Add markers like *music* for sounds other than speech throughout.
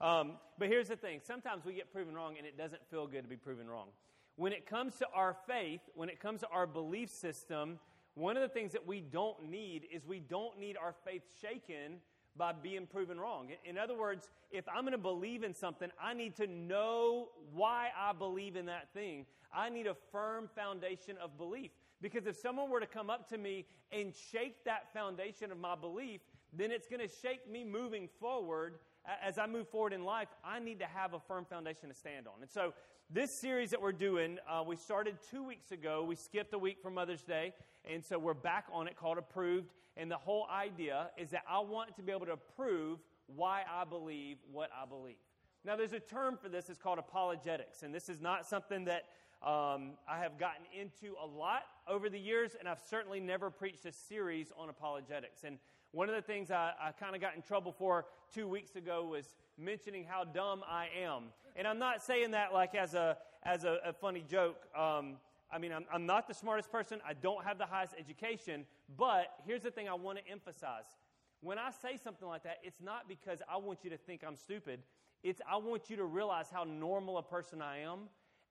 Um, but here's the thing sometimes we get proven wrong, and it doesn't feel good to be proven wrong. When it comes to our faith, when it comes to our belief system, one of the things that we don't need is we don't need our faith shaken by being proven wrong. In other words, if I'm going to believe in something, I need to know why I believe in that thing. I need a firm foundation of belief. Because if someone were to come up to me and shake that foundation of my belief, then it's going to shake me moving forward. As I move forward in life, I need to have a firm foundation to stand on. And so, this series that we're doing, uh, we started two weeks ago. We skipped a week for Mother's Day, and so we're back on it called Approved. And the whole idea is that I want to be able to prove why I believe what I believe. Now, there's a term for this, it's called apologetics. And this is not something that um, I have gotten into a lot over the years, and I've certainly never preached a series on apologetics. And one of the things I, I kind of got in trouble for two weeks ago was mentioning how dumb I am. And I'm not saying that like as a, as a, a funny joke. Um, I mean, I'm, I'm not the smartest person, I don't have the highest education, but here's the thing I want to emphasize. When I say something like that, it's not because I want you to think I'm stupid. It's I want you to realize how normal a person I am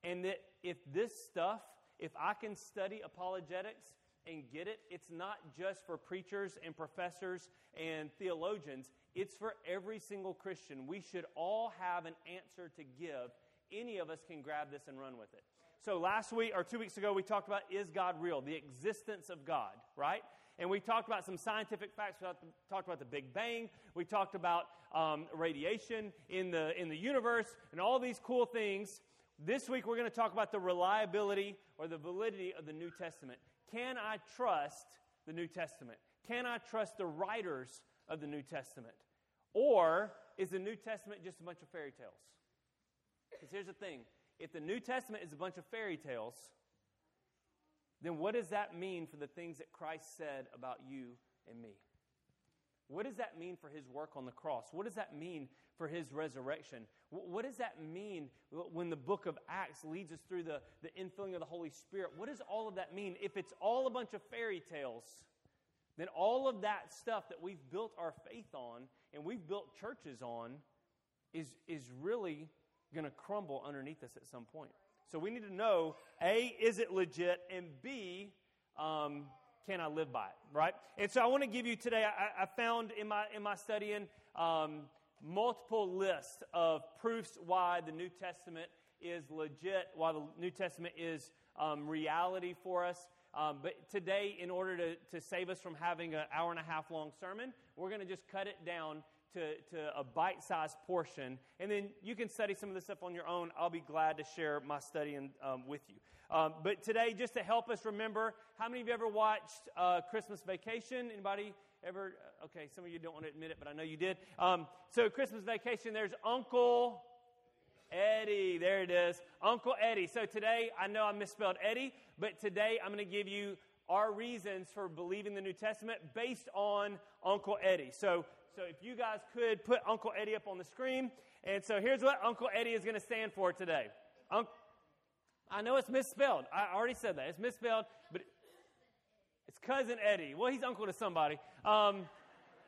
and that if this stuff, if I can study apologetics and get it, it's not just for preachers and professors and theologians, it's for every single Christian. We should all have an answer to give. Any of us can grab this and run with it. So, last week or two weeks ago, we talked about is God real? The existence of God, right? And we talked about some scientific facts. We talked about the Big Bang. We talked about um, radiation in the, in the universe and all these cool things. This week, we're going to talk about the reliability or the validity of the New Testament. Can I trust the New Testament? Can I trust the writers of the New Testament? Or is the New Testament just a bunch of fairy tales? Because here's the thing if the New Testament is a bunch of fairy tales, then what does that mean for the things that Christ said about you and me? What does that mean for his work on the cross? What does that mean for his resurrection? What does that mean when the book of Acts leads us through the, the infilling of the Holy Spirit? What does all of that mean? If it's all a bunch of fairy tales, then all of that stuff that we've built our faith on and we've built churches on is, is really going to crumble underneath us at some point. So we need to know A, is it legit? And B, um, can I live by it, right? And so I want to give you today, I, I found in my, in my studying um, multiple lists of proofs why the New Testament is legit, why the New Testament is um, reality for us. Um, but today, in order to, to save us from having an hour and a half long sermon, we're going to just cut it down to, to a bite sized portion. And then you can study some of this stuff on your own. I'll be glad to share my study um, with you. Um, but today, just to help us remember, how many of you ever watched uh, Christmas Vacation? Anybody ever? Uh, okay, some of you don't want to admit it, but I know you did. Um, so, Christmas Vacation, there's Uncle. Eddie, there it is. Uncle Eddie. So today, I know I misspelled Eddie, but today I'm going to give you our reasons for believing the New Testament based on Uncle Eddie. So so if you guys could put Uncle Eddie up on the screen. And so here's what Uncle Eddie is going to stand for today. Un- I know it's misspelled. I already said that. It's misspelled, but cousin Eddie. Well, he's uncle to somebody. Um,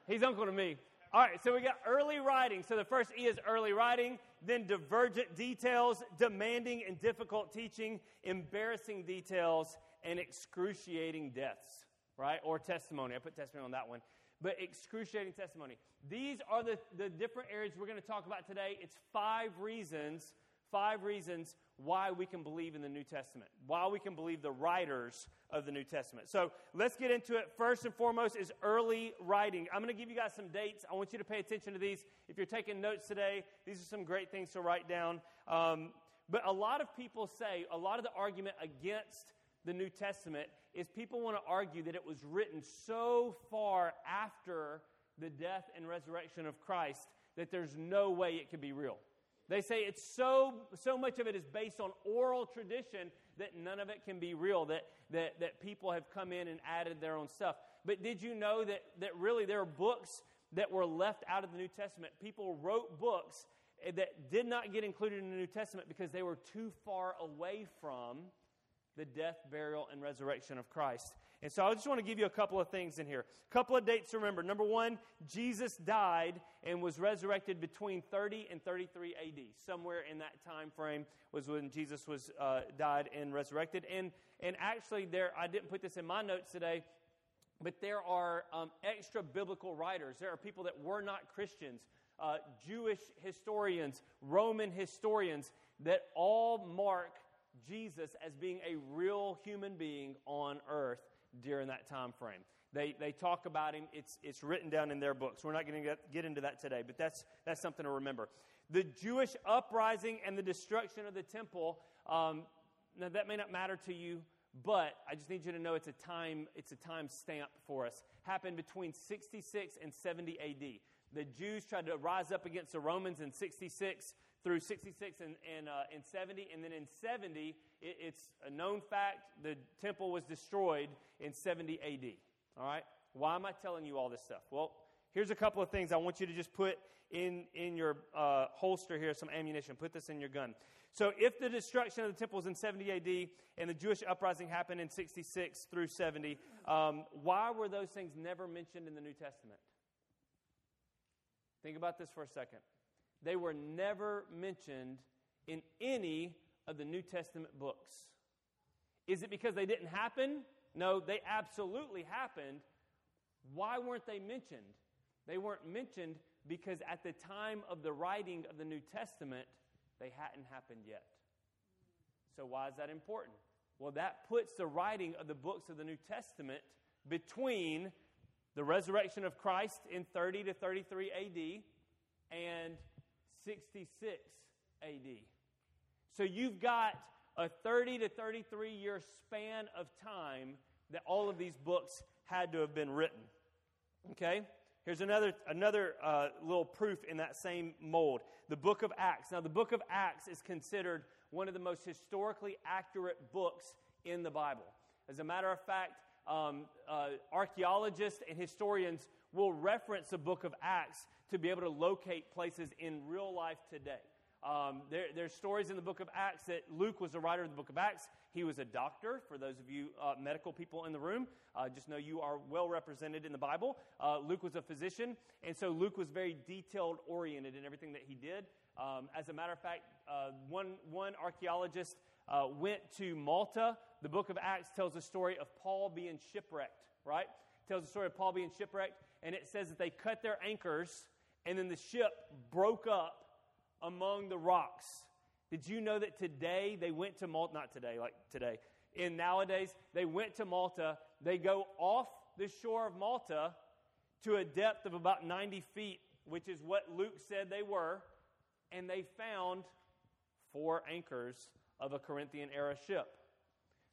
he's uncle to me. All right, so we got early writing. So the first E is early writing, then divergent details, demanding and difficult teaching, embarrassing details, and excruciating deaths, right? Or testimony. I put testimony on that one but excruciating testimony. These are the, the different areas we're going to talk about today. It's five reasons, five reasons why we can believe in the New Testament, why we can believe the writers of the New Testament. So let's get into it. First and foremost is early writing. I'm going to give you guys some dates. I want you to pay attention to these. If you're taking notes today, these are some great things to write down. Um, but a lot of people say, a lot of the argument against the New Testament is people want to argue that it was written so far after the death and resurrection of Christ that there's no way it could be real. They say it's so so much of it is based on oral tradition that none of it can be real, that, that, that people have come in and added their own stuff. But did you know that, that really there are books that were left out of the New Testament? People wrote books eh, that did not get included in the New Testament because they were too far away from the death, burial, and resurrection of Christ. And so I just want to give you a couple of things in here. A couple of dates to remember. Number one, Jesus died and was resurrected between 30 and 33 AD. Somewhere in that time frame was when Jesus was uh, died and resurrected. And and actually, there I didn't put this in my notes today, but there are um, extra biblical writers. There are people that were not Christians, uh, Jewish historians, Roman historians that all mark Jesus as being a real human being on earth during that time frame. They, they talk about him. It's, it's written down in their books. We're not going to get into that today, but that's, that's something to remember. The Jewish uprising and the destruction of the temple, um, now that may not matter to you, but I just need you to know it's a time, it's a time stamp for us. Happened between 66 and 70 AD. The Jews tried to rise up against the Romans in 66 through 66 and, and, uh, and 70. And then in 70, it, it's a known fact the temple was destroyed in 70 AD. All right? Why am I telling you all this stuff? Well, here's a couple of things I want you to just put in, in your uh, holster here, some ammunition. Put this in your gun. So, if the destruction of the temple was in 70 AD and the Jewish uprising happened in 66 through 70, um, why were those things never mentioned in the New Testament? Think about this for a second. They were never mentioned in any of the New Testament books. Is it because they didn't happen? No, they absolutely happened. Why weren't they mentioned? They weren't mentioned because at the time of the writing of the New Testament, they hadn't happened yet. So, why is that important? Well, that puts the writing of the books of the New Testament between the resurrection of Christ in 30 to 33 AD and 66 AD. So you've got a 30 to 33 year span of time that all of these books had to have been written. Okay? Here's another, another uh, little proof in that same mold the book of Acts. Now, the book of Acts is considered one of the most historically accurate books in the Bible. As a matter of fact, um, uh, archaeologists and historians will reference the book of Acts to be able to locate places in real life today. Um, there, there's stories in the book of Acts that Luke was the writer of the book of Acts. He was a doctor, for those of you uh, medical people in the room. Uh, just know you are well represented in the Bible. Uh, Luke was a physician, and so Luke was very detailed oriented in everything that he did. Um, as a matter of fact, uh, one, one archaeologist uh, went to Malta. The book of Acts tells the story of Paul being shipwrecked, right? Tells the story of Paul being shipwrecked, and it says that they cut their anchors and then the ship broke up among the rocks. Did you know that today they went to Malta? Not today, like today. In nowadays, they went to Malta. They go off the shore of Malta to a depth of about 90 feet, which is what Luke said they were, and they found four anchors of a Corinthian era ship.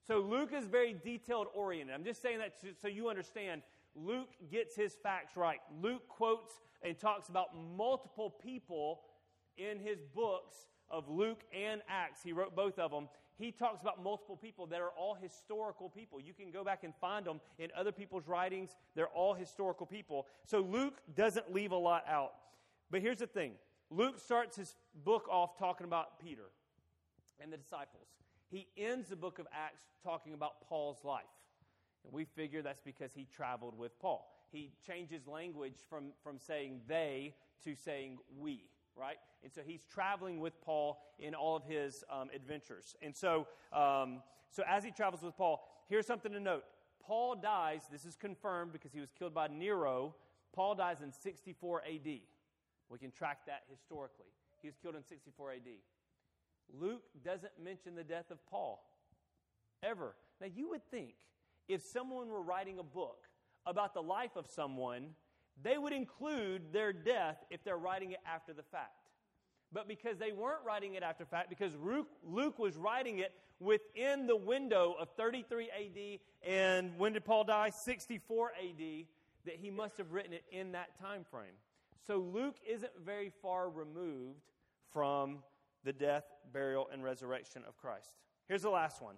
So Luke is very detailed oriented. I'm just saying that so you understand. Luke gets his facts right. Luke quotes and talks about multiple people in his books of Luke and Acts. He wrote both of them. He talks about multiple people that are all historical people. You can go back and find them in other people's writings. They're all historical people. So Luke doesn't leave a lot out. But here's the thing Luke starts his book off talking about Peter and the disciples. He ends the book of Acts talking about Paul's life. And we figure that's because he traveled with Paul he changes language from, from saying they to saying we, right? And so he's traveling with Paul in all of his um, adventures. And so, um, so as he travels with Paul, here's something to note. Paul dies, this is confirmed because he was killed by Nero. Paul dies in 64 AD. We can track that historically. He was killed in 64 AD. Luke doesn't mention the death of Paul, ever. Now, you would think if someone were writing a book about the life of someone, they would include their death if they're writing it after the fact. But because they weren't writing it after fact, because Luke was writing it within the window of 33 AD, and when did Paul die? 64 AD, that he must have written it in that time frame. So Luke isn't very far removed from the death, burial, and resurrection of Christ. Here's the last one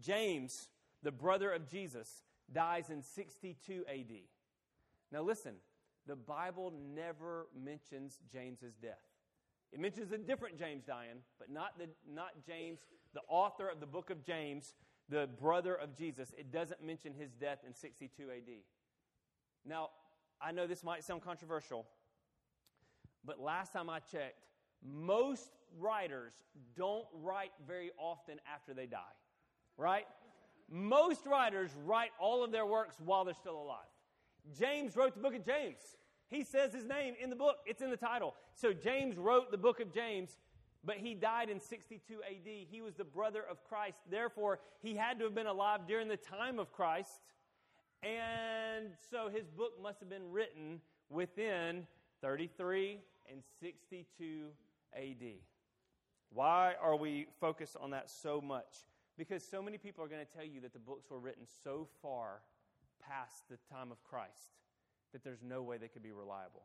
James, the brother of Jesus, dies in 62 AD. Now, listen, the Bible never mentions James's death. It mentions a different James dying, but not, the, not James, the author of the book of James, the brother of Jesus. It doesn't mention his death in 62 AD. Now, I know this might sound controversial, but last time I checked, most writers don't write very often after they die, right? Most writers write all of their works while they're still alive. James wrote the book of James. He says his name in the book, it's in the title. So James wrote the book of James, but he died in 62 AD. He was the brother of Christ. Therefore, he had to have been alive during the time of Christ. And so his book must have been written within 33 and 62 AD. Why are we focused on that so much? Because so many people are going to tell you that the books were written so far past the time of Christ that there's no way they could be reliable.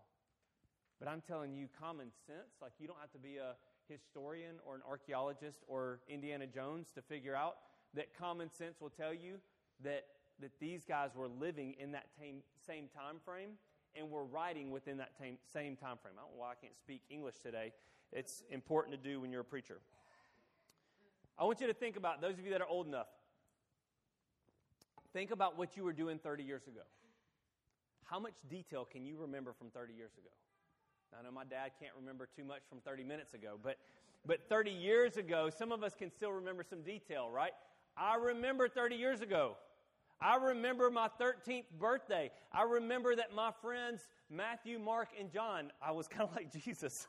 But I'm telling you, common sense, like you don't have to be a historian or an archaeologist or Indiana Jones to figure out that common sense will tell you that, that these guys were living in that same, same time frame and were writing within that same, same time frame. I don't know why I can't speak English today. It's important to do when you're a preacher. I want you to think about those of you that are old enough. Think about what you were doing 30 years ago. How much detail can you remember from 30 years ago? I know my dad can't remember too much from 30 minutes ago, but, but 30 years ago, some of us can still remember some detail, right? I remember 30 years ago. I remember my 13th birthday. I remember that my friends, Matthew, Mark, and John, I was kind of like *laughs* Jesus.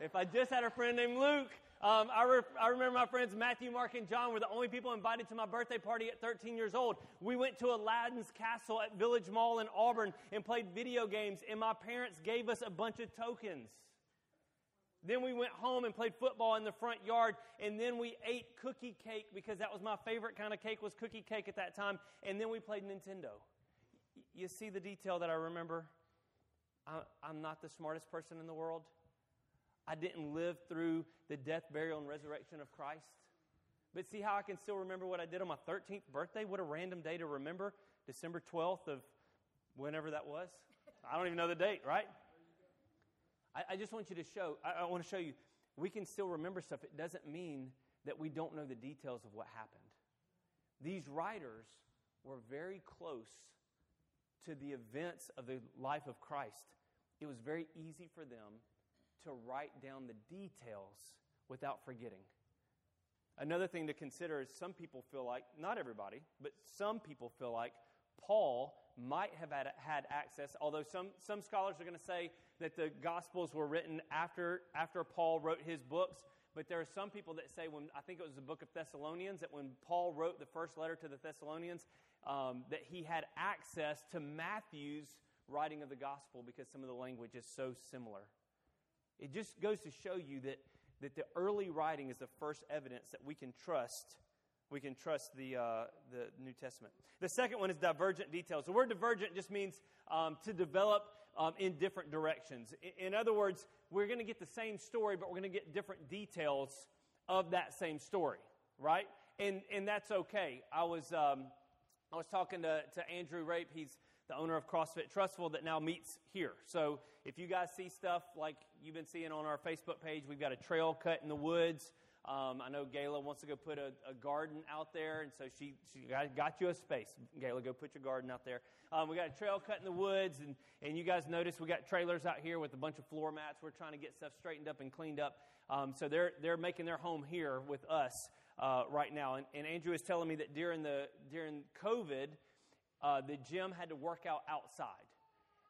If I just had a friend named Luke, um, I, re- I remember my friends Matthew, Mark, and John were the only people invited to my birthday party at 13 years old. We went to Aladdin's Castle at Village Mall in Auburn and played video games, and my parents gave us a bunch of tokens. Then we went home and played football in the front yard, and then we ate cookie cake because that was my favorite kind of cake was cookie cake at that time, and then we played Nintendo. You see the detail that I remember? I'm not the smartest person in the world. I didn't live through the death, burial, and resurrection of Christ. But see how I can still remember what I did on my 13th birthday? What a random day to remember. December 12th of whenever that was. I don't even know the date, right? I, I just want you to show, I, I want to show you, we can still remember stuff. It doesn't mean that we don't know the details of what happened. These writers were very close to the events of the life of Christ. It was very easy for them to write down the details without forgetting. Another thing to consider is some people feel like, not everybody, but some people feel like Paul might have had, had access, although some, some scholars are going to say that the Gospels were written after, after Paul wrote his books. But there are some people that say, when I think it was the book of Thessalonians, that when Paul wrote the first letter to the Thessalonians, um, that he had access to Matthew's writing of the gospel because some of the language is so similar. It just goes to show you that, that the early writing is the first evidence that we can trust. We can trust the, uh, the New Testament. The second one is divergent details. The word divergent just means um, to develop um, in different directions. In, in other words, we're going to get the same story, but we're going to get different details of that same story, right? And, and that's okay. I was, um, I was talking to, to Andrew Rape. He's the owner of CrossFit Trussville, that now meets here. So if you guys see stuff like you've been seeing on our Facebook page, we've got a trail cut in the woods. Um, I know Gayla wants to go put a, a, garden out there, and so she, she got, got you a space. Gayla, go put your garden out there. Um, we got a trail cut in the woods, and, and you guys notice we got trailers out here with a bunch of floor mats. We're trying to get stuff straightened up and cleaned up. Um, so they're, they're making their home here with us uh, right now. And, and Andrew is telling me that during, the, during COVID, uh, the gym had to work out outside.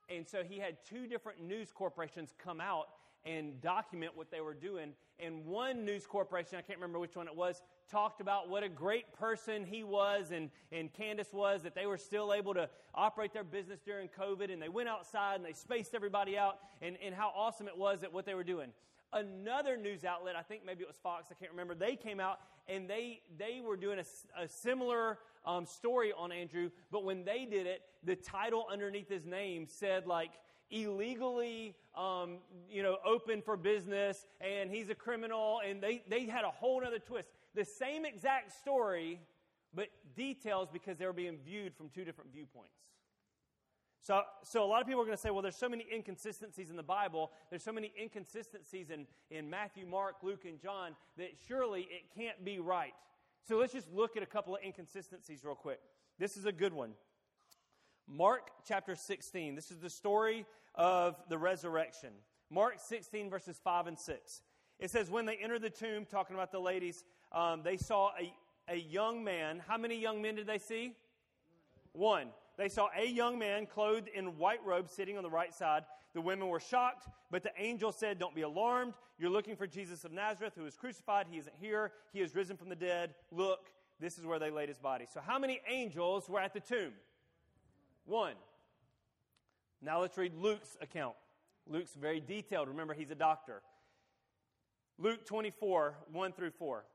And so he had two different news corporations come out and document what they were doing. And one news corporation, I can't remember which one it was, talked about what a great person he was and, and Candace was, that they were still able to operate their business during COVID. And they went outside and they spaced everybody out and, and how awesome it was at what they were doing. Another news outlet, I think maybe it was Fox, I can't remember, they came out and they, they were doing a, a similar um, story on Andrew, but when they did it, the title underneath his name said like illegally, um, you know, open for business, and he's a criminal, and they, they had a whole other twist. The same exact story, but details because they were being viewed from two different viewpoints. So, so a lot of people are going to say, well, there's so many inconsistencies in the Bible. There's so many inconsistencies in, in Matthew, Mark, Luke, and John that surely it can't be right. So let's just look at a couple of inconsistencies real quick. This is a good one. Mark chapter 16. This is the story of the resurrection. Mark 16, verses 5 and 6. It says, When they entered the tomb, talking about the ladies, um, they saw a, a young man. How many young men did they see? One. They saw a young man clothed in white robes sitting on the right side. The women were shocked, but the angel said, Don't be alarmed. You're looking for Jesus of Nazareth who was crucified. He isn't here. He is risen from the dead. Look, this is where they laid his body. So, how many angels were at the tomb? One. Now let's read Luke's account. Luke's very detailed. Remember, he's a doctor. Luke 24, 1 through 4.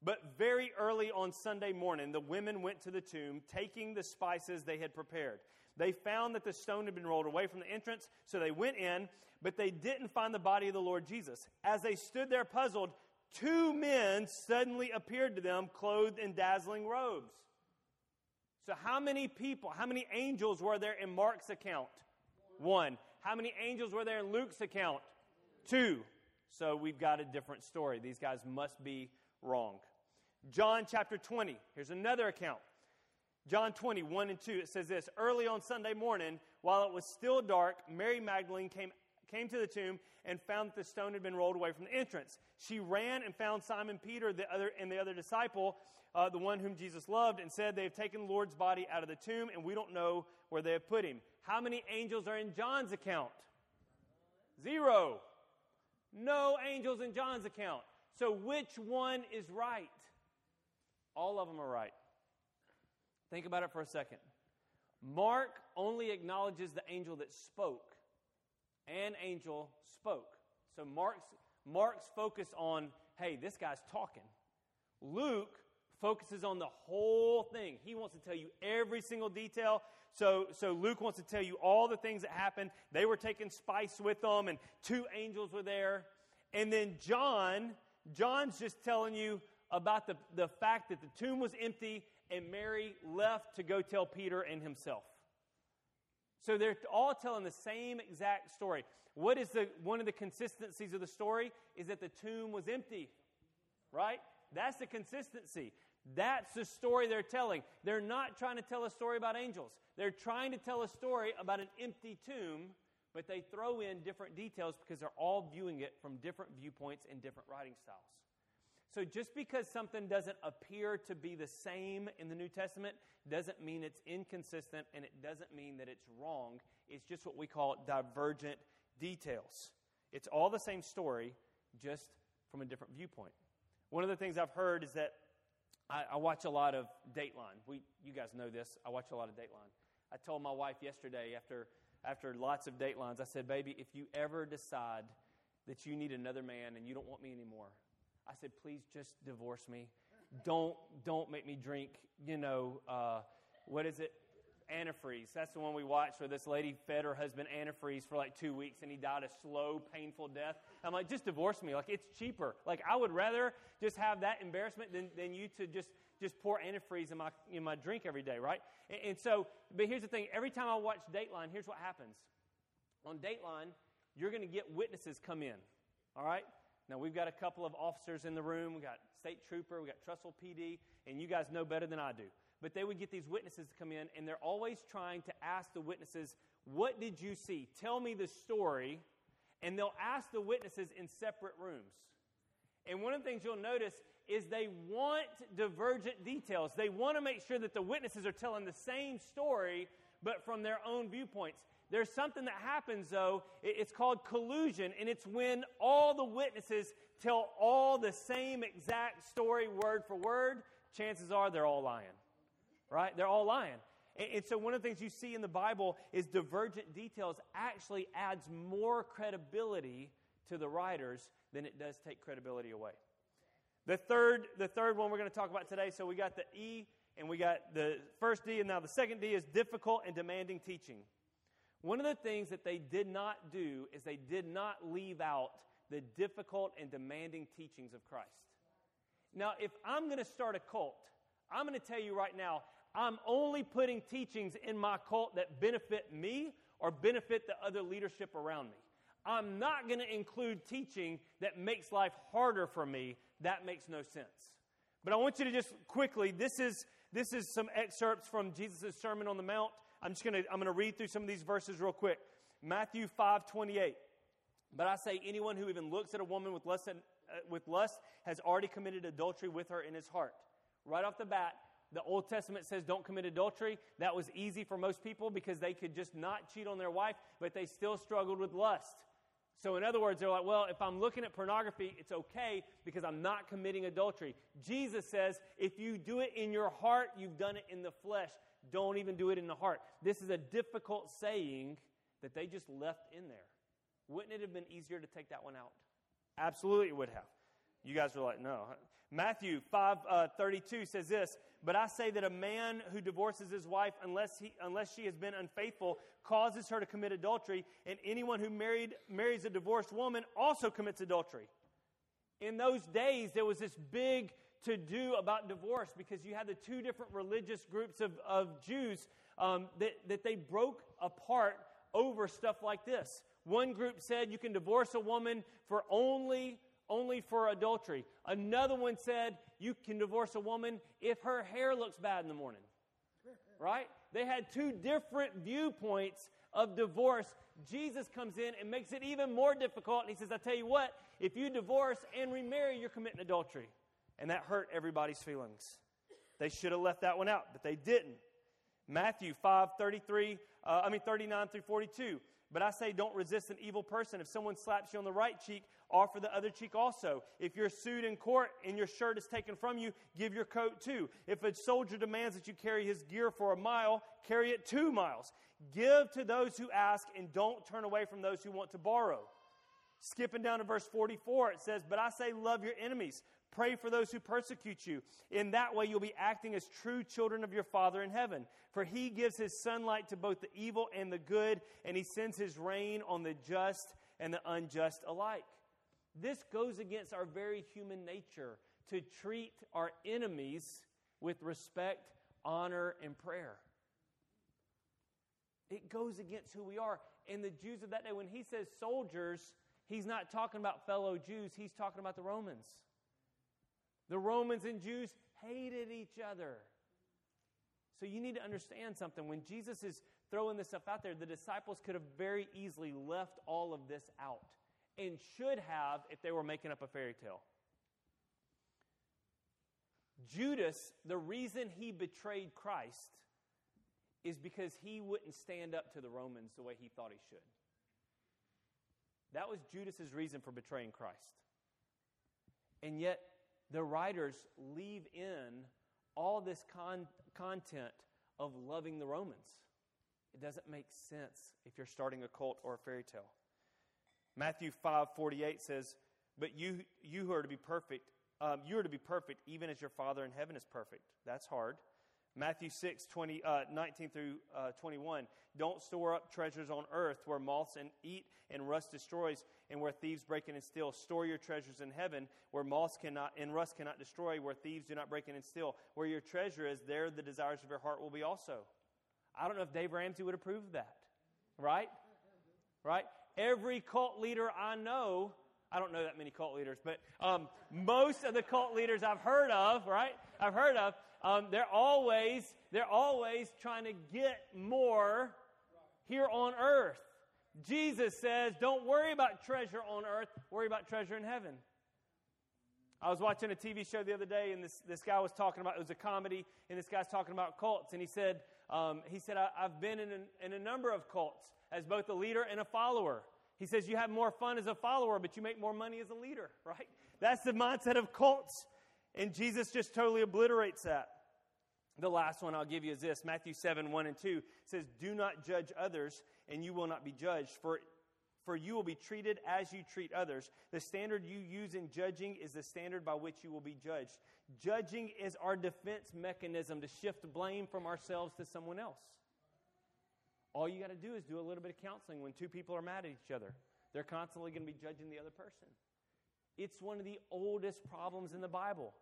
But very early on Sunday morning, the women went to the tomb, taking the spices they had prepared. They found that the stone had been rolled away from the entrance, so they went in, but they didn't find the body of the Lord Jesus. As they stood there puzzled, two men suddenly appeared to them, clothed in dazzling robes. So, how many people, how many angels were there in Mark's account? One. How many angels were there in Luke's account? Two. So, we've got a different story. These guys must be wrong. John chapter 20. Here's another account. John 20, 1 and 2. It says this Early on Sunday morning, while it was still dark, Mary Magdalene came, came to the tomb and found that the stone had been rolled away from the entrance. She ran and found Simon Peter the other, and the other disciple, uh, the one whom Jesus loved, and said, They have taken the Lord's body out of the tomb, and we don't know where they have put him. How many angels are in John's account? Zero. No angels in John's account. So which one is right? All of them are right. Think about it for a second. Mark only acknowledges the angel that spoke. An angel spoke. So Mark's, Mark's focus on, hey, this guy's talking. Luke focuses on the whole thing. He wants to tell you every single detail. So, so Luke wants to tell you all the things that happened. They were taking spice with them, and two angels were there. And then John, John's just telling you about the, the fact that the tomb was empty and Mary left to go tell Peter and himself. So they're all telling the same exact story. What is the one of the consistencies of the story is that the tomb was empty. Right? That's the consistency. That's the story they're telling. They're not trying to tell a story about angels. They're trying to tell a story about an empty tomb, but they throw in different details because they're all viewing it from different viewpoints and different writing styles. So just because something doesn't appear to be the same in the New Testament doesn't mean it's inconsistent and it doesn't mean that it's wrong. It's just what we call divergent details. It's all the same story, just from a different viewpoint. One of the things I've heard is that I, I watch a lot of Dateline. We, you guys know this. I watch a lot of Dateline. I told my wife yesterday after after lots of Datelines, I said, "Baby, if you ever decide that you need another man and you don't want me anymore, I said, please just divorce me. Don't don't make me drink. You know, uh, what is it? Antifreeze. That's the one we watched where this lady fed her husband antifreeze for like two weeks and he died a slow, painful death. I'm like, just divorce me. Like, it's cheaper. Like, I would rather just have that embarrassment than, than you to just, just pour antifreeze in my, in my drink every day, right? And, and so, but here's the thing every time I watch Dateline, here's what happens. On Dateline, you're going to get witnesses come in, all right? Now, we've got a couple of officers in the room. We've got state trooper, we've got Trussville PD, and you guys know better than I do. But they would get these witnesses to come in, and they're always trying to ask the witnesses, What did you see? Tell me the story. And they'll ask the witnesses in separate rooms. And one of the things you'll notice is they want divergent details. They want to make sure that the witnesses are telling the same story, but from their own viewpoints. There's something that happens, though. It's called collusion, and it's when all the witnesses tell all the same exact story, word for word. Chances are they're all lying, right? They're all lying. And, so, one of the things you see in the Bible is divergent details actually adds more credibility to the writers than it does take credibility away. The third, the third one we're going to talk about today. So we got the E, and we got the first D, and now the second D is difficult and demanding teaching. One of the things that they did not do is they did not leave out the difficult and demanding teachings of Christ. Now, if I'm going to start a cult, I'm going to tell you right now, I'm only putting teachings in my cult that benefit me or benefit the other leadership around me. I'm not going to include teaching that makes life harder for me. That makes no sense. But I want you to just quickly, this is, this is some excerpts from Jesus' Sermon on the Mount. I'm just going to, I'm going to read through some of these verses real quick. Matthew 5 28. But I say, anyone who even looks at a woman with lust, uh, with lust has already committed adultery with her in his heart. Right off the bat, the Old Testament says don't commit adultery. That was easy for most people because they could just not cheat on their wife, but they still struggled with lust. So, in other words, they're like, well, if I'm looking at pornography, it's okay because I'm not committing adultery. Jesus says, if you do it in your heart, you've done it in the flesh. Don't even do it in the heart. This is a difficult saying that they just left in there. Wouldn't it have been easier to take that one out? Absolutely, it would have. You guys are like, no. Matthew 5 uh, 32 says this But I say that a man who divorces his wife, unless, he, unless she has been unfaithful, causes her to commit adultery, and anyone who married, marries a divorced woman also commits adultery. In those days, there was this big to do about divorce because you had the two different religious groups of, of Jews um, that, that they broke apart over stuff like this. One group said you can divorce a woman for only only for adultery. Another one said you can divorce a woman if her hair looks bad in the morning. Right? They had two different viewpoints of divorce. Jesus comes in and makes it even more difficult. And he says, I tell you what, if you divorce and remarry, you're committing adultery. And that hurt everybody's feelings. They should have left that one out, but they didn't. Matthew 5 33, uh, I mean 39 through 42. But I say, don't resist an evil person. If someone slaps you on the right cheek, offer the other cheek also. If you're sued in court and your shirt is taken from you, give your coat too. If a soldier demands that you carry his gear for a mile, carry it two miles. Give to those who ask and don't turn away from those who want to borrow. Skipping down to verse 44, it says, But I say, love your enemies. Pray for those who persecute you. In that way, you'll be acting as true children of your Father in heaven. For he gives his sunlight to both the evil and the good, and he sends his rain on the just and the unjust alike. This goes against our very human nature to treat our enemies with respect, honor, and prayer. It goes against who we are. And the Jews of that day, when he says soldiers, he's not talking about fellow Jews, he's talking about the Romans. The Romans and Jews hated each other. So you need to understand something. When Jesus is throwing this stuff out there, the disciples could have very easily left all of this out and should have if they were making up a fairy tale. Judas, the reason he betrayed Christ is because he wouldn't stand up to the Romans the way he thought he should. That was Judas's reason for betraying Christ. And yet, the writers leave in all this con- content of loving the Romans. It doesn't make sense if you're starting a cult or a fairy tale. Matthew 5:48 says, "But you you who are to be perfect, um, you are to be perfect even as your Father in heaven is perfect." That's hard. Matthew 6, 20, uh, 19 through uh, 21. Don't store up treasures on earth where moths and eat and rust destroys, and where thieves break in and steal. Store your treasures in heaven where moths cannot and rust cannot destroy, where thieves do not break in and steal. Where your treasure is, there the desires of your heart will be also. I don't know if Dave Ramsey would approve of that. Right? Right? Every cult leader I know I don't know that many cult leaders, but um, most of the cult leaders I've heard of, right? I've heard of, um, they're always they're always trying to get more here on earth. Jesus says, "Don't worry about treasure on earth. Worry about treasure in heaven." I was watching a TV show the other day, and this, this guy was talking about it was a comedy, and this guy's talking about cults, and he said um, he said I, have been in, in a number of cults as both a leader and a follower. He says you have more fun as a follower, but you make more money as a leader, right? That's the mindset of cults. And Jesus just totally obliterates that. The last one I'll give you is this Matthew 7 1 and 2 says, Do not judge others, and you will not be judged. For, for you will be treated as you treat others. The standard you use in judging is the standard by which you will be judged. Judging is our defense mechanism to shift blame from ourselves to someone else. All you got to do is do a little bit of counseling when two people are mad at each other. They're constantly going to be judging the other person. It's one of the oldest problems in the Bible.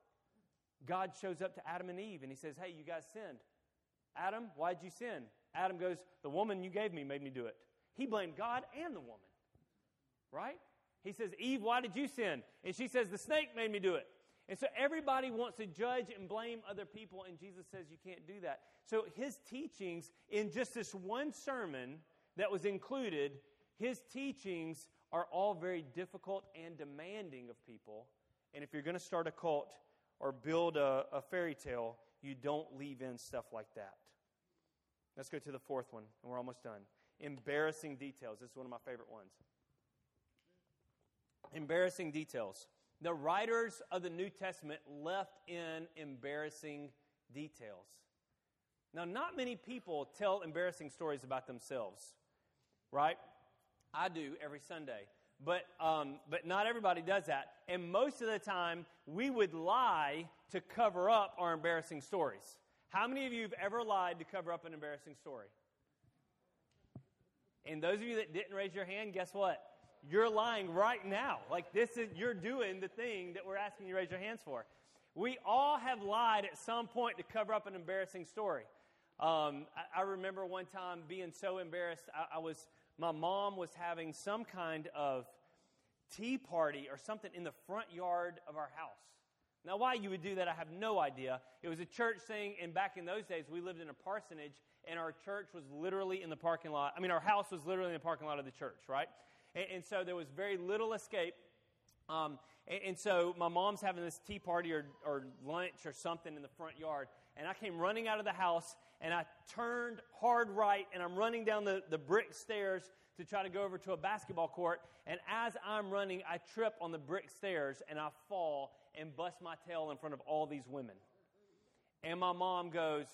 God shows up to Adam and Eve and he says, Hey, you guys sinned. Adam, why'd you sin? Adam goes, The woman you gave me made me do it. He blamed God and the woman. Right? He says, Eve, why did you sin? And she says, The snake made me do it. And so everybody wants to judge and blame other people, and Jesus says you can't do that. So his teachings, in just this one sermon that was included, his teachings are all very difficult and demanding of people. And if you're going to start a cult or build a, a fairy tale, you don't leave in stuff like that. Let's go to the fourth one, and we're almost done. Embarrassing details. This is one of my favorite ones. Embarrassing details. The writers of the New Testament left in embarrassing details. Now, not many people tell embarrassing stories about themselves, right? I do every Sunday. But, um, but not everybody does that. And most of the time, we would lie to cover up our embarrassing stories. How many of you have ever lied to cover up an embarrassing story? And those of you that didn't raise your hand, guess what? You're lying right now. Like this is you're doing the thing that we're asking you to raise your hands for. We all have lied at some point to cover up an embarrassing story. Um, I, I, remember one time being so embarrassed. I, I was my mom was having some kind of tea party or something in the front yard of our house. Now, why you would do that, I have no idea. It was a church thing, and back in those days, we lived in a parsonage, and our church was literally in the parking lot. I mean, our house was literally in the parking lot of the church, right? And, and so there was very little escape. Um, and, and, so my mom's having this tea party or, or lunch or something in the front yard, and I came running out of the house, and I turned hard right, and I'm running down the, the brick stairs to try to go over to a basketball court. And as I'm running, I trip on the brick stairs, and I fall and bust my tail in front of all these women. And my mom goes,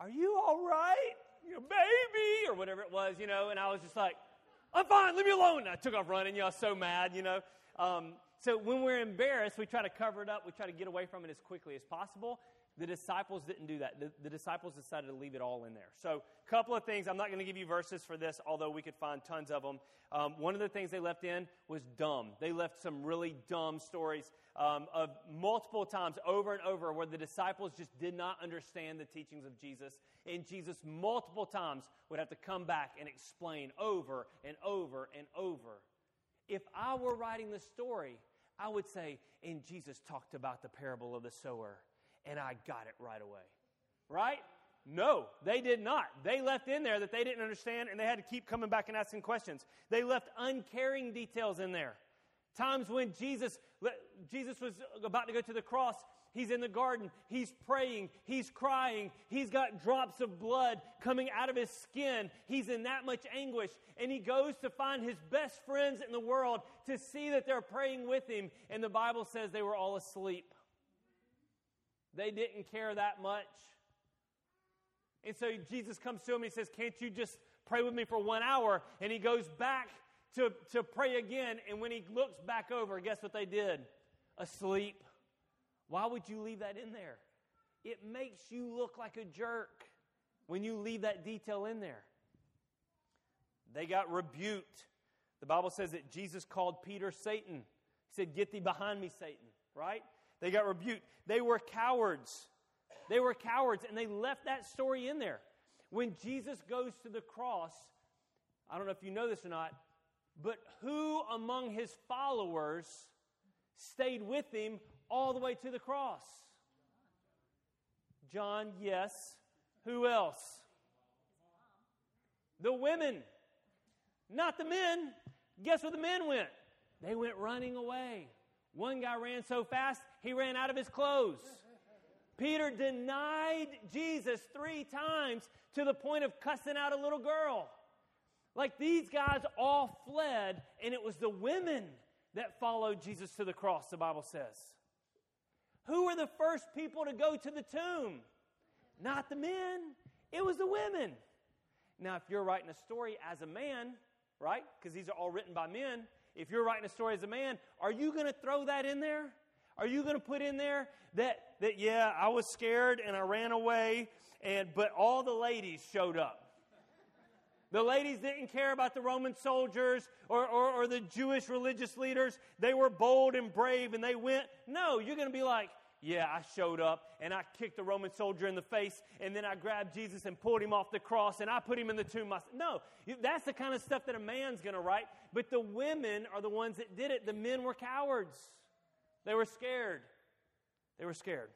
Are you all right? You baby, or whatever it was, you know. And I was just like, I'm fine, leave me alone. I took off running, was so mad, you know. Um, so when we're embarrassed, we try to cover it up, we try to get away from it as quickly as possible. The disciples didn't do that. The, the, disciples decided to leave it all in there. So, a couple of things. I'm not going to give you verses for this, although we could find tons of them. Um, one of the things they left in was dumb. They left some really dumb stories um, of multiple times over and over where the disciples just did not understand the teachings of Jesus. And Jesus, multiple times, would have to come back and explain over and over and over. If I were writing the story, I would say, and Jesus talked about the parable of the sower and I got it right away. Right? No, they did not. They left in there that they didn't understand and they had to keep coming back and asking questions. They left uncaring details in there. Times when Jesus Jesus was about to go to the cross, he's in the garden, he's praying, he's crying, he's got drops of blood coming out of his skin. He's in that much anguish and he goes to find his best friends in the world to see that they're praying with him and the Bible says they were all asleep. They didn't care that much. And so Jesus comes to him and he says, Can't you just pray with me for one hour? And he goes back to, to pray again. And when he looks back over, guess what they did? Asleep. Why would you leave that in there? It makes you look like a jerk when you leave that detail in there. They got rebuked. The Bible says that Jesus called Peter Satan. He said, Get thee behind me, Satan, right? They got rebuked. They were cowards. They were cowards, and they left that story in there. When Jesus goes to the cross, I don't know if you know this or not, but who among his followers stayed with him all the way to the cross? John, yes. Who else? The women, not the men. Guess where the men went? They went running away. One guy ran so fast, he ran out of his clothes. Peter denied Jesus three times to the point of cussing out a little girl. Like these guys all fled, and it was the women that followed Jesus to the cross, the Bible says. Who were the first people to go to the tomb? Not the men, it was the women. Now, if you're writing a story as a man, right? Because these are all written by men, if you're writing a story as a man, are you going to throw that in there? Are you going to put in there that, that, yeah, I was scared and I ran away, and, but all the ladies showed up? The ladies didn't care about the Roman soldiers or, or, or, the Jewish religious leaders. They were bold and brave and they went. No, you're going to be like, yeah, I showed up and I kicked the Roman soldier in the face and then I grabbed Jesus and pulled him off the cross and I put him in the tomb. No, that's the kind of stuff that a man's going to write. But the women are the ones that did it. The men were cowards, they were scared. They were scared.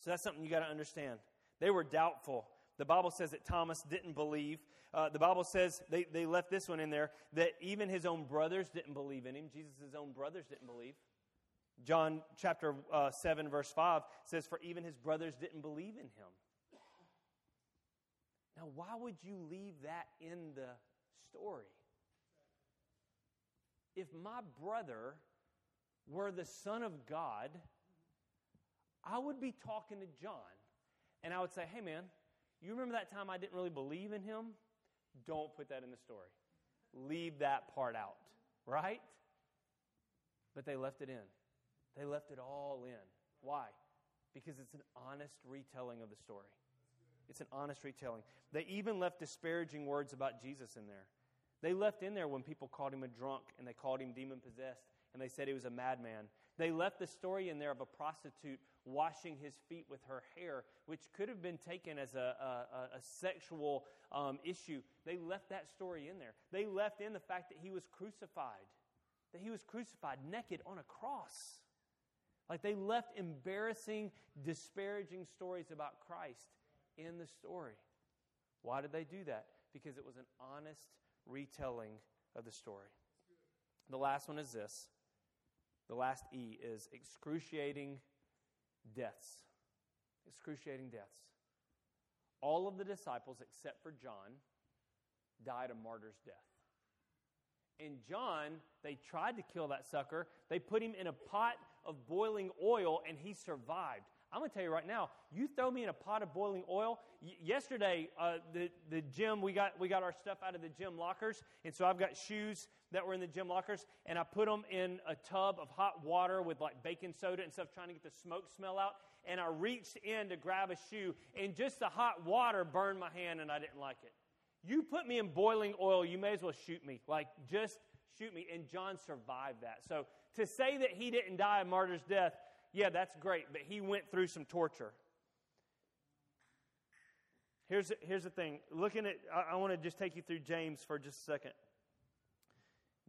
So that's something you got to understand. They were doubtful. The Bible says that Thomas didn't believe. Uh, the Bible says they, they left this one in there that even his own brothers didn't believe in him. Jesus' own brothers didn't believe. John chapter uh, 7, verse 5 says, For even his brothers didn't believe in him. Now, why would you leave that in the story? If my brother were the Son of God, I would be talking to John and I would say, Hey, man, you remember that time I didn't really believe in him? Don't put that in the story. Leave that part out, right? But they left it in. They left it all in. Why? Because it's an honest retelling of the story. It's an honest retelling. They even left disparaging words about Jesus in there. They left in there when people called him a drunk and they called him demon possessed and they said he was a madman. They left the story in there of a prostitute washing his feet with her hair, which could have been taken as a, a, a sexual um, issue. They left that story in there. They left in the fact that he was crucified, that he was crucified naked on a cross. Like they left embarrassing, disparaging stories about Christ in the story. Why did they do that? Because it was an honest retelling of the story. The last one is this. The last E is excruciating deaths. Excruciating deaths. All of the disciples, except for John, died a martyr's death. And John, they tried to kill that sucker. They put him in a pot of boiling oil, and he survived. I'm going to tell you right now, you throw me in a pot of boiling oil. Y- yesterday, uh, the, the gym, we got, we got our stuff out of the gym lockers. And so I've got shoes that were in the gym lockers. And I put them in a tub of hot water with like baking soda and stuff, trying to get the smoke smell out. And I reached in to grab a shoe, and just the hot water burned my hand, and I didn't like it. You put me in boiling oil, you may as well shoot me. Like, just shoot me. And John survived that. So to say that he didn't die a martyr's death, yeah, that's great, but he went through some torture. Here's, here's the thing. Looking at, I, I want to just take you through James for just a second.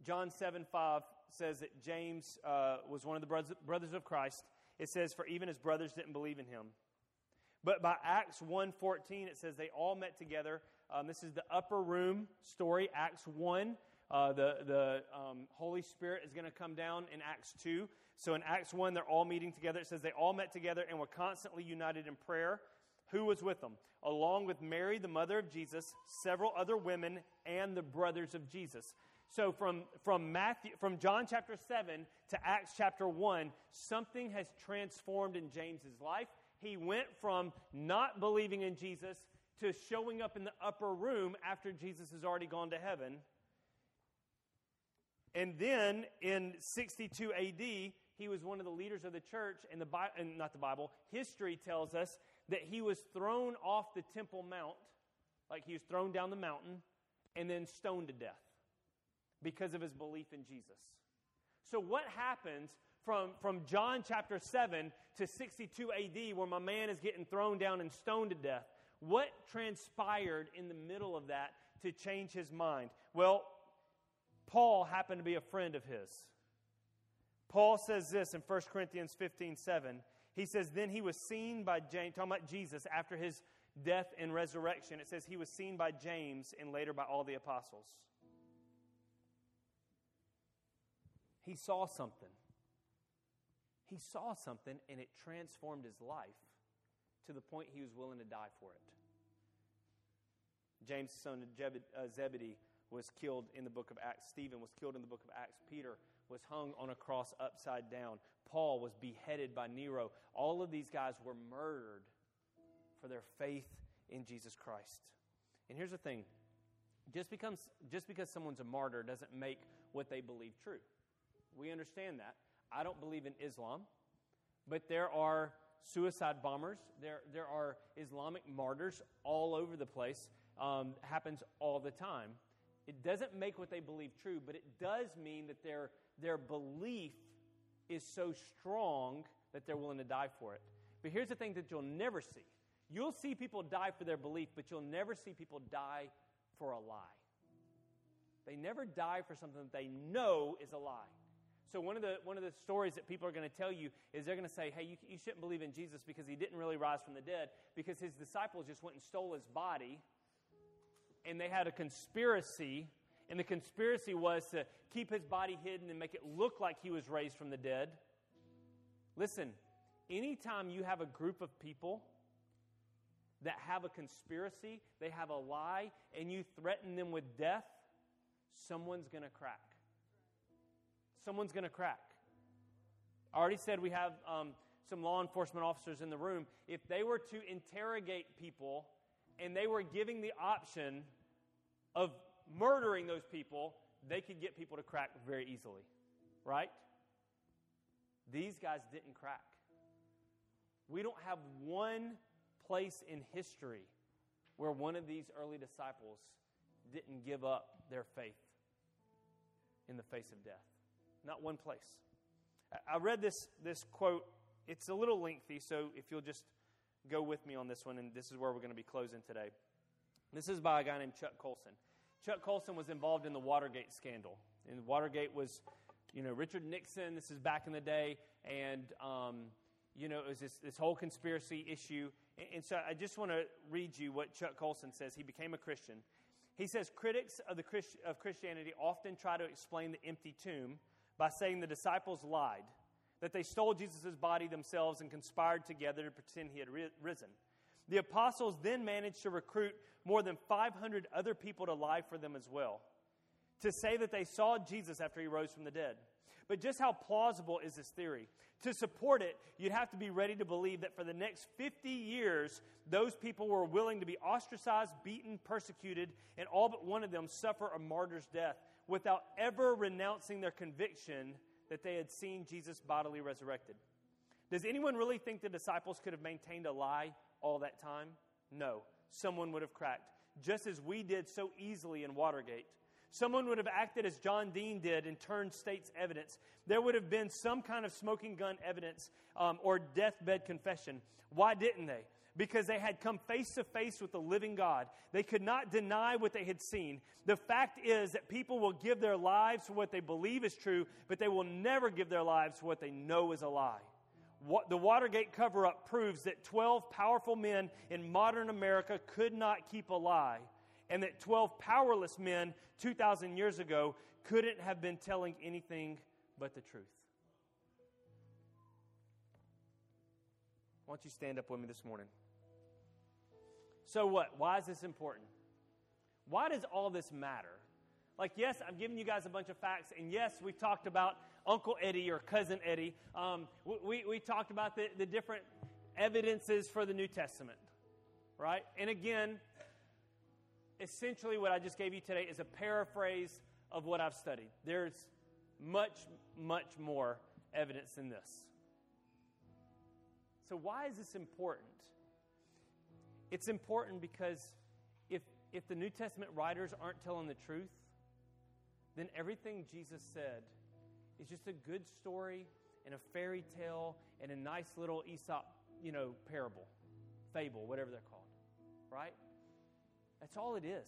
John 7 5 says that James uh, was one of the brothers, of Christ. It says, For even his brothers didn't believe in him. But by Acts 1.14, it says they all met together. Um, this is the upper room story, Acts 1. Uh, the the um, Holy Spirit is going to come down in Acts 2. So in Acts 1, they're all meeting together. It says they all met together and were constantly united in prayer. Who was with them? Along with Mary, the mother of Jesus, several other women, and the brothers of Jesus. So from, from Matthew, from John chapter 7 to Acts chapter 1, something has transformed in James's life. He went from not believing in Jesus to showing up in the upper room after Jesus has already gone to heaven. And then in 62 AD, he was one of the leaders of the church, and the Bi- and not the Bible, history tells us that he was thrown off the Temple Mount, like he was thrown down the mountain, and then stoned to death because of his belief in Jesus. So, what happens from, from John chapter 7 to 62 AD, where my man is getting thrown down and stoned to death? What transpired in the middle of that to change his mind? Well, Paul happened to be a friend of his. Paul says this in 1 Corinthians 15 7. He says, Then he was seen by James, talking about Jesus after his death and resurrection. It says he was seen by James and later by all the apostles. He saw something. He saw something and it transformed his life to the point he was willing to die for it. James, son of uh, Zebedee, was killed in the book of Acts. Stephen was killed in the book of Acts. Peter was hung on a cross upside down. Paul was beheaded by Nero. All of these guys were murdered for their faith in Jesus Christ. And here's the thing just, becomes, just because someone's a martyr doesn't make what they believe true. We understand that. I don't believe in Islam, but there are suicide bombers, there, there are Islamic martyrs all over the place. Um, happens all the time. It doesn't make what they believe true, but it does mean that their, their belief is so strong that they're willing to die for it. But here's the thing that you'll never see you'll see people die for their belief, but you'll never see people die for a lie. They never die for something that they know is a lie. So one of the one of the stories that people are going to tell you is they're going to say, "Hey, you, you shouldn't believe in Jesus because he didn't really rise from the dead because his disciples just went and stole his body, and they had a conspiracy, and the conspiracy was to keep his body hidden and make it look like he was raised from the dead." Listen, anytime you have a group of people that have a conspiracy, they have a lie, and you threaten them with death, someone's going to crack. Someone's going to crack. I already said we have um, some law enforcement officers in the room. If they were to interrogate people and they were giving the option of murdering those people, they could get people to crack very easily, right? These guys didn't crack. We don't have one place in history where one of these early disciples didn't give up their faith in the face of death. Not one place. I read this, this quote. It's a little lengthy, so if you'll just go with me on this one, and this is where we're going to be closing today. This is by a guy named Chuck Colson. Chuck Colson was involved in the Watergate scandal. And Watergate was, you know, Richard Nixon, this is back in the day, and, um, you know, it was this, this whole conspiracy issue. And, and so I just want to read you what Chuck Colson says. He became a Christian. He says critics of, the Christ- of Christianity often try to explain the empty tomb by saying the disciples lied, that they stole Jesus' body themselves and conspired together to pretend he had risen. The apostles then managed to recruit more than 500 other people to lie for them as well, to say that they saw Jesus after he rose from the dead. But just how plausible is this theory? To support it, you'd have to be ready to believe that for the next 50 years, those people were willing to be ostracized, beaten, persecuted, and all but one of them suffer a martyr's death without ever renouncing their conviction that they had seen Jesus bodily resurrected. Does anyone really think the disciples could have maintained a lie all that time? No. Someone would have cracked, just as we did so easily in Watergate. Someone would have acted as John Dean did and turned state's evidence. There would have been some kind of smoking gun evidence um, or deathbed confession. Why didn't they? Because they had come face to face with the living God. They could not deny what they had seen. The fact is that people will give their lives for what they believe is true, but they will never give their lives for what they know is a lie. What, the Watergate cover up proves that 12 powerful men in modern America could not keep a lie and that 12 powerless men 2,000 years ago couldn't have been telling anything but the truth. Why don't you stand up with me this morning? So, what? Why is this important? Why does all this matter? Like, yes, I'm giving you guys a bunch of facts, and yes, we talked about Uncle Eddie or Cousin Eddie. Um, we, we talked about the, the different evidences for the New Testament, right? And again, essentially what I just gave you today is a paraphrase of what I've studied. There's much, much more evidence than this. So, why is this important? It's important because if, if the New Testament writers aren't telling the truth, then everything Jesus said is just a good story and a fairy tale and a nice little Aesop, you know, parable, fable, whatever they're called, right? That's all it is.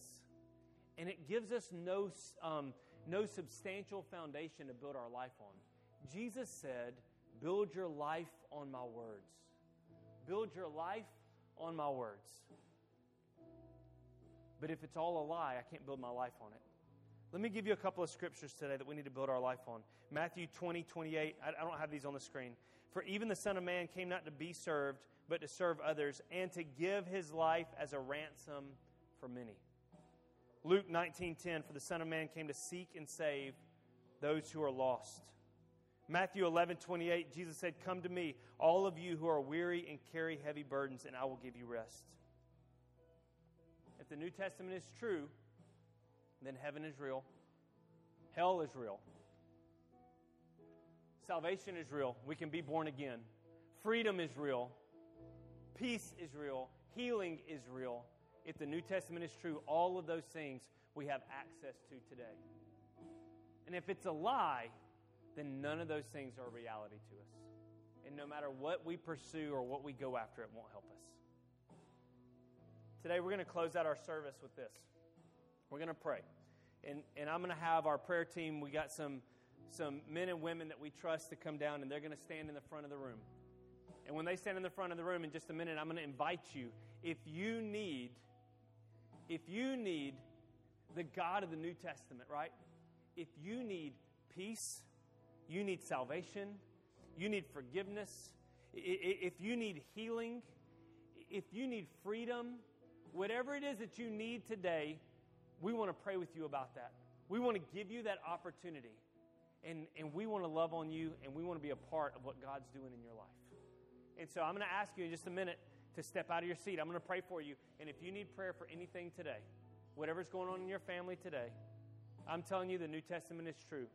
And it gives us no, um, no substantial foundation to build our life on. Jesus said, Build your life on my words. Build your life on my words. But if it's all a lie, I can't build my life on it. Let me give you a couple of scriptures today that we need to build our life on. Matthew 20, 28. I, don't have these on the screen. For even the Son of Man came not to be served, but to serve others, and to give his life as a ransom for many. Luke 19:10 for the son of man came to seek and save those who are lost. Matthew 11:28 Jesus said, "Come to me, all of you who are weary and carry heavy burdens, and I will give you rest." If the New Testament is true, then heaven is real. Hell is real. Salvation is real. We can be born again. Freedom is real. Peace is real. Healing is real if the New Testament is true, all of those things we have access to today. And if it's a lie, then none of those things are a reality to us. And no matter what we pursue or what we go after, it won't help us. Today, we're going to close out our service with this. We're going to pray. And, and I'm going to have our prayer team, we got some some men and women that we trust to come down, and they're going to stand in the front of the room. And when they stand in the front of the room in just a minute, I'm going to invite you. If you need, if you need the God of the New Testament, right? If you need peace, you need salvation, you need forgiveness, if you need healing, if you need freedom, whatever it is that you need today, we want to pray with you about that. We want to give you that opportunity. And, and we want to love on you and we want to be a part of what God's doing in your life. And so I'm going to ask you in just a minute to step out of your seat. I'm going to pray for you. And if you need prayer for anything today, whatever's going on in your family today, I'm telling you the New Testament is true.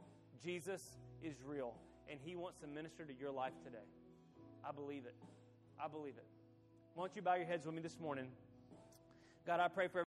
Jesus is real, and He wants to minister to your life today. I believe it. I believe it. Why don't you bow your heads with me this morning? God, I pray for